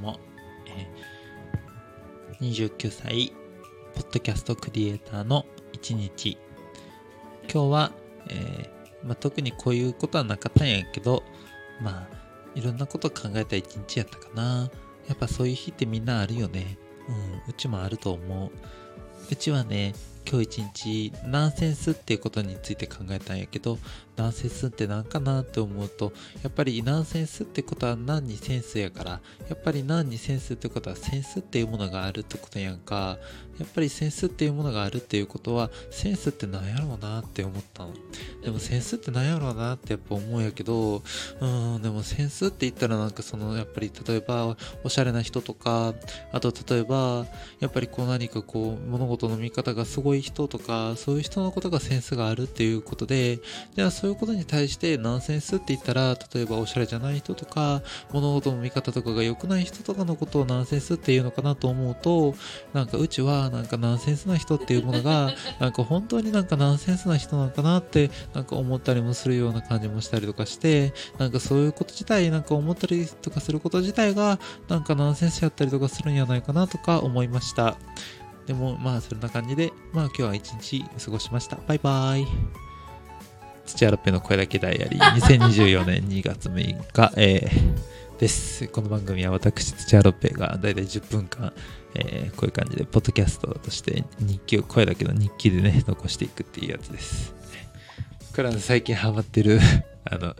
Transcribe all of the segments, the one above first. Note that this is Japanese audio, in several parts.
も、えー、29歳、ポッドキャストクリエイターの一日。今日は、えー、まあ、特にこういうことはなかったんやけど、まあ、いろんなこと考えた一日やったかな。やっぱそういう日ってみんなあるよね。うん、うちもあると思う。うちはね、今日一日ナンセンスっていうことについて考えたんやけどナンセンスって何かなって思うとやっぱりナンセンスってことは何にセンスやからやっぱり何にセンスってことはセンスっていうものがあるってことやんか。やっぱりセンスっていうものがあるっていうことはセンスって何やろうなって思ったの。でもセンスって何やろうなってやっぱ思うやけどうんでもセンスって言ったらなんかそのやっぱり例えばおしゃれな人とかあと例えばやっぱりこう何かこう物事の見方がすごい人とかそういう人のことがセンスがあるっていうことでじゃあそういうういうことに対してナンセンスって言ったら例えばおしゃれじゃない人とか物事の見方とかが良くない人とかのことをナンセンスっていうのかなと思うとなんかうちはなんかナンセンスな人っていうものが なんか本当になんかナンセンスな人なのかなってなんか思ったりもするような感じもしたりとかしてなんかそういうこと自体なんか思ったりとかすること自体がなんかナンセンスやったりとかするんじゃないかなとか思いました。でもまあそんな感じでまあ今日は一日過ごしました。バイバイ。土屋ロッペの声だけダイアリー2024年2月6日、えー、です。この番組は私、土屋ロッペがだいたい10分間、えー、こういう感じで、ポッドキャストとして日記を、声だけの日記でね、残していくっていうやつです。これは最近ハマってる あの、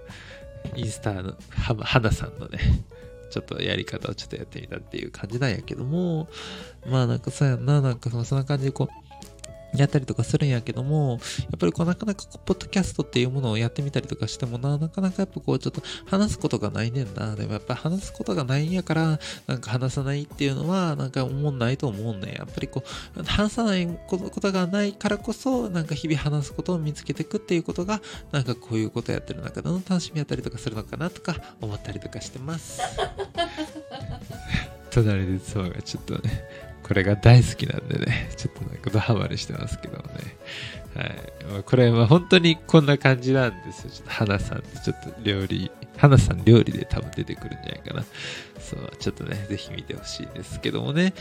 インスタの花さんのね、ちょっとやり方をちょっとやってみたっていう感じなんやけども、まあなんかさやな、なんかそんな感じでこう、やったりとかするんやけども、やっぱりこうなかなか、ポッドキャストっていうものをやってみたりとかしてもな、なかなかやっぱこう、ちょっと話すことがないねんな。でもやっぱ話すことがないんやから、なんか話さないっていうのは、なんか思んないと思うんね。やっぱりこう、話さないことがないからこそ、なんか日々話すことを見つけていくっていうことが、なんかこういうことやってる中での楽しみやったりとかするのかなとか思ったりとかしてます。隣で妻がちょっとね、これが大好きなんでね、ちょっとなんかドハマりしてますけどね。はい。これは本当にこんな感じなんですよ。ちょっと花さんってちょっと料理、花さん料理で多分出てくるんじゃないかな。そう、ちょっとね、ぜひ見てほしいですけどもね。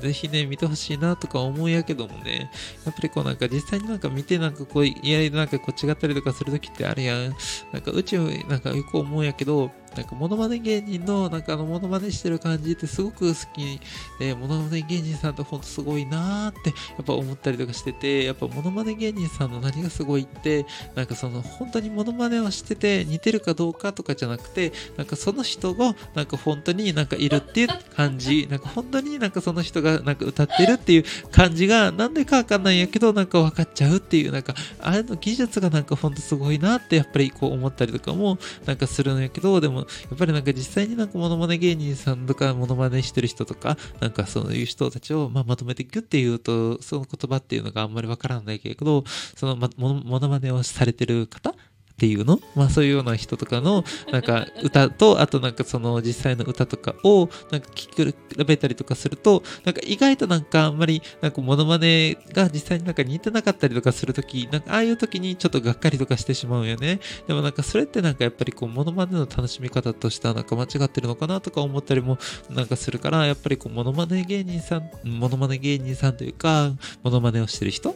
ぜひね、見てほしいなとか思うやけどもね、やっぱりこうなんか実際になんか見てなんかこう、いやなんかこう違ったりとかするときってあるやん。なんか宇宙なんかよく思うんやけど、なんかモノマネ芸人のなんかあのモノマネしてる感じってすごく好きで、モノマネ芸人さんってほんとすごいなーってやっぱ思ったりとかしてて、やっぱモノマネ芸人さんの何がすごいって、なんかその本当にモノマネをしてて似てるかどうかとかじゃなくて、なんかその人がなんか本当になんかいるっていう感じ、なんか本当になんかその人がなんか歌ってるっていう感じがなんでかわかんないんやけどなんか分かっちゃうっていうなんかあれの技術がなんかほんとすごいなってやっぱりこう思ったりとかもなんかするんやけどでもやっぱりなんか実際になんかモノマネ芸人さんとかモノマネしてる人とかなんかそういう人たちをままとめていくって言うとその言葉っていうのがあんまりわからないけどその、ま、モノマネをされてる方っていうの？まあそういうような人とかのなんか歌とあとなんかその実際の歌とかをなんか聞き比べたりとかするとなんか意外となんかあんまりなんかモノマネが実際になんか似てなかったりとかするときなんかああいう時にちょっとがっかりとかしてしまうよね。でもなんかそれってなんかやっぱりこうモノマネの楽しみ方としてはなんか間違ってるのかなとか思ったりもなんかするからやっぱりこうモノマネ芸人さんモノマネ芸人さんというかモノマネをしてる人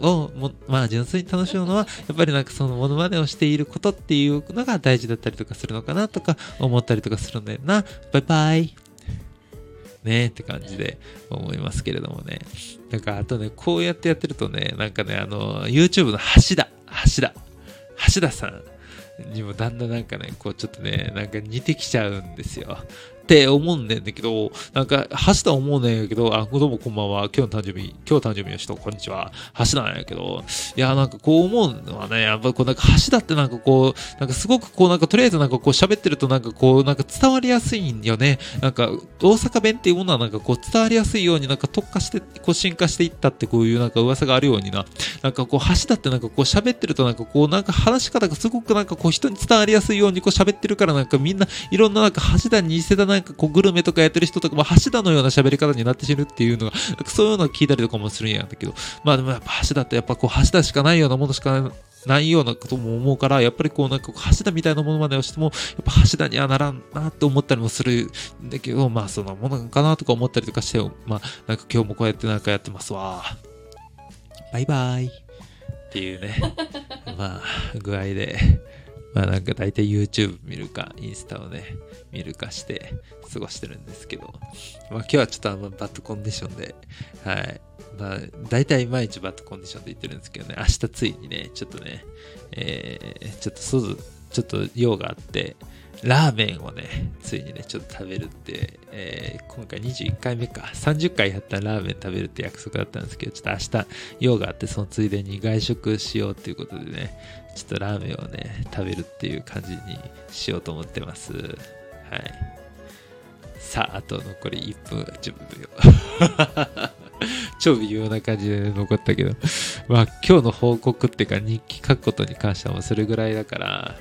をも、まあ純粋に楽しむのは、やっぱりなんかそのモノマネをしていることっていうのが大事だったりとかするのかなとか思ったりとかするんだよな。バイバイ。ねって感じで思いますけれどもね。なんかあとね、こうやってやってるとね、なんかね、あの、YouTube の橋田、橋田、橋田さんにもだんだんなんかね、こうちょっとね、なんか似てきちゃうんですよ。って思うんだけど、なんか、橋田思うねんやけど、あ、どうもこんばんは。今日の誕生日、今日誕生日の人、こんにちは。橋なんやけど、いや、なんかこう思うのはね、やっぱこうなんか橋田ってなんかこう、なんかすごくこうなんかとりあえずなんかこう喋ってるとなんかこう、なんか伝わりやすいんよね。なんか、大阪弁っていうものはなんかこう伝わりやすいようになんか特化して、こう進化していったってこういうなんか噂があるようにな。なんかこう橋田ってなんかこう喋ってるとなんかこうなんか話し方がすごくなんかこう人に伝わりやすいようにこう喋ってるからなんかみんないろんななんか橋田に似せたなんかこうグルメとかやってる人とかも橋田のような喋り方になってしるっていうのが、そういうのを聞いたりとかもするんやんだけど、まあでもやっぱ橋田ってやっぱこう橋田しかないようなものしかないようなことも思うから、やっぱりこうなんか橋田みたいなものまでをしても、やっぱ橋田にはならんなって思ったりもするんだけど、まあそんなものかなとか思ったりとかして、まあなんか今日もこうやってなんかやってますわ。バイバイ。っていうね、まあ具合で、まあなんか大体 YouTube 見るか、インスタをね、見るかして過ごしてるんですけど、まあ今日はちょっとあんまバッドコンディションで、はい。まあ大体毎日バッドコンディションで言ってるんですけどね、明日ついにね、ちょっとね、えー、ちょっと外、ちょっと用があって、ラーメンをね、ついにね、ちょっと食べるって、えー今回21回目か、30回やったらラーメン食べるって約束だったんですけど、ちょっと明日用があって、そのついでに外食しようっていうことでね、ちょっとラーメンをね、食べるっていう感じにしようと思ってます。はい。さあ、あと残り1分10秒。超 微妙な感じで残ったけど、まあ今日の報告っていうか日記書くことに関してはもうそれぐらいだから、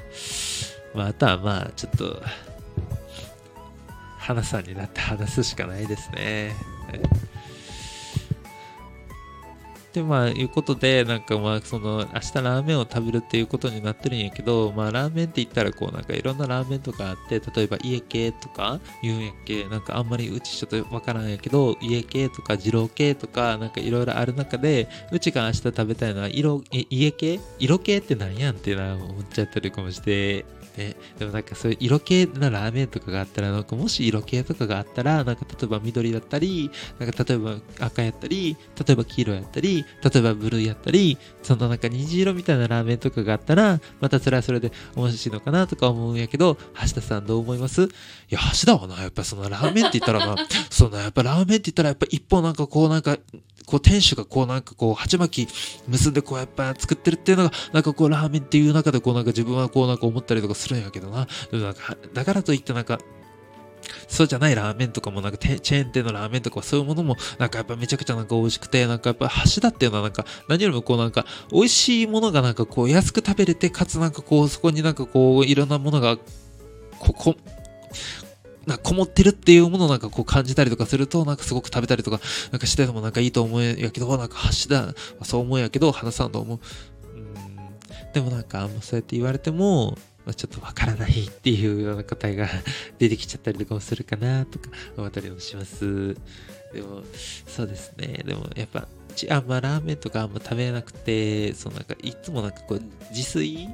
まああとはまあちょっと、花さんになって話すしかないですね。でまあいうことでなんかまあその明日ラーメンを食べるっていうことになってるんやけどまあラーメンって言ったらこうなんかいろんなラーメンとかあって例えば家系とか言うんやっけなんかあんまりうちちょっとわからんやけど家系とか二郎系とかなんかいろいろある中でうちが明日食べたいのは色え家系？色系ってなんやんってな思っちゃったりかもしてね、でもなんかそういう色系なラーメンとかがあったら、なんかもし色系とかがあったら、なんか例えば緑だったり、なんか例えば赤やったり、例えば黄色やったり、例えばブルーやったり、そのなんか虹色みたいなラーメンとかがあったら、またそれはそれで面白いのかなとか思うんやけど、橋田さんどう思います？いや、橋田はな、やっぱそのラーメンって言ったらな、そのやっぱラーメンって言ったらやっぱ一本なんかこうなんか、こう店主がこうなんかこう鉢巻き結んでこうやっぱ作ってるっていうのがなんかこうラーメンっていう中でこうなんか自分はこうなんか思ったりとかするんやけどな。でもなんかだからといってなんかそうじゃないラーメンとかもなんかチェーン店のラーメンとかそういうものもなんかやっぱめちゃくちゃなんか美味しくてなんかやっぱ橋田っていうのはなんか何よりもこうなんか美味しいものがなんかこう安く食べれてかつなんかこうそこになんかこういろんなものがここなんかこもってるっていうものをなんかこう感じたりとかすると、なんかすごく食べたりとか、なんかしててもなんかいいと思うやけど、なんか橋田はそう思うやけど、花さんと思う。うん。でもなんか、もう？そうやって言われても、ちょっとわからないっていうような答えが出てきちゃったりとかもするかなとか思ったりもします。でも、そうですね。でもやっぱ、あんまラーメンとかあんま食べなくて、そうなんかいつもなんかこう自炊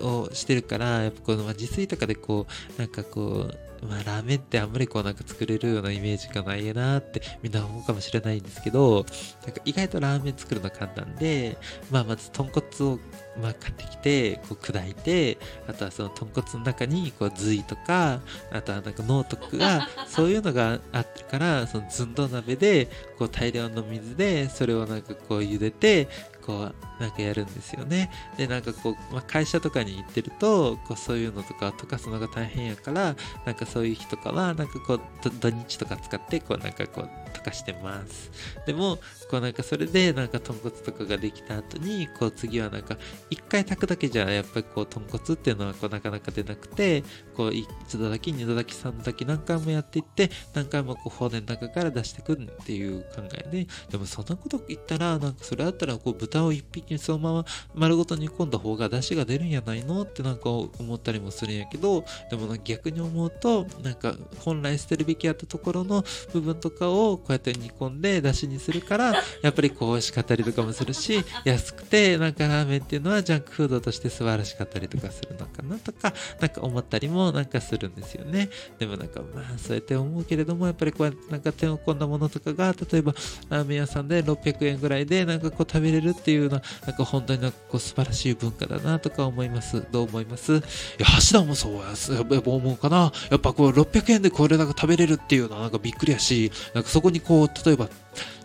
をしてるから、やっぱこの、まあ、自炊とかでこう、なんかこう、まあラーメンってあんまりこうなんか作れるようなイメージがないなってみんな思うかもしれないんですけど、なんか意外とラーメン作るの簡単で、まあまず豚骨をまあ買ってきて、こう砕いて、あとはその豚骨の中にこう髄とか、あとはなんか脳とかが、そういうのがあってから、そのずんど鍋で、こう大量の水で、それをなんかこう茹でて、こうなんかやるんですよね。で、なんかこう、まあ、会社とかに行ってると、こうそういうのとか溶かすのが大変やから、なんかそういう日とかは、なんかこう、土日とか使って、こうなんかこう、溶かしてます。でも、こうなんかそれで、なんか豚骨とかができた後に、こう次はなんか、一回炊くだけじゃ、やっぱりこう、豚骨っていうのはこうなかなか出なくて、こう、一度だけ、二度だけ、三度だけ何回もやっていって、何回もこう、骨の中から出してくるっていう考えで、でもそんなこと言ったら、なんかそれだったら、こう、豚を一匹そのまま丸ごと煮込んだ方が出汁が出るんやないのってなんか思ったりもするんやけど、でも逆に思うと、なんか本来捨てるべきやったところの部分とかをこうやって煮込んで出汁にするから、やっぱりこう美味しかったりとかもするし、安くてなんかラーメンっていうのはジャンクフードとして素晴らしかったりとかするのかなとか、なんか思ったりもなんかするんですよね。でもなんかまあそうやって思うけれども、やっぱりこうやってなんか手を込んだものとかが、例えばラーメン屋さんで600円ぐらいでなんかこう食べれるっていうのは、なんか本当になんかこう素晴らしい文化だなとか思います。どう思います？いや、橋田もそうやす、やっぱ思うかな。やっぱこう600円でこれなんか食べれるっていうのはなんかびっくりやし、なんかそこにこう、例えば、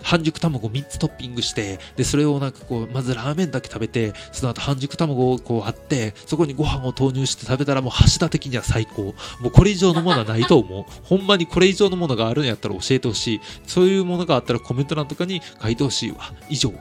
半熟卵3つトッピングして、で、それをなんかこう、まずラーメンだけ食べて、その後半熟卵をこう貼って、そこにご飯を投入して食べたらもう橋田的には最高。もうこれ以上のものはないと思う。ほんまにこれ以上のものがあるんやったら教えてほしい。そういうものがあったらコメント欄とかに書いてほしいわ。以上。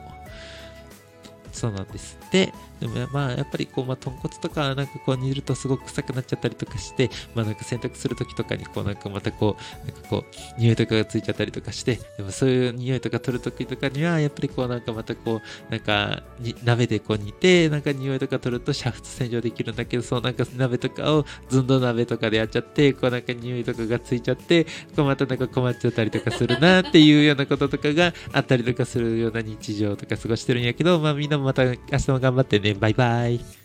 そうなんですって。でもまあやっぱりこう、まあ、豚骨とかなんかこう煮るとすごく臭くなっちゃったりとかして、まあなんか洗濯する時とかにこうなんかまたこう、なんかこう、匂いとかがついちゃったりとかして、でもそういう匂いとか取る時とかには、やっぱりこうなんかまたこう、なんか鍋でこう煮て、なんか匂いとか取ると煮沸洗浄できるんだけど、そうなんか鍋とかをずんど鍋とかでやっちゃって、こうなんか匂いとかがついちゃって、こうまたなんか困っちゃったりとかするなっていうようなこととかがあったりとかするような日常とか過ごしてるんやけど、まあみんなもまた明日も頑張ってね。バイバイ。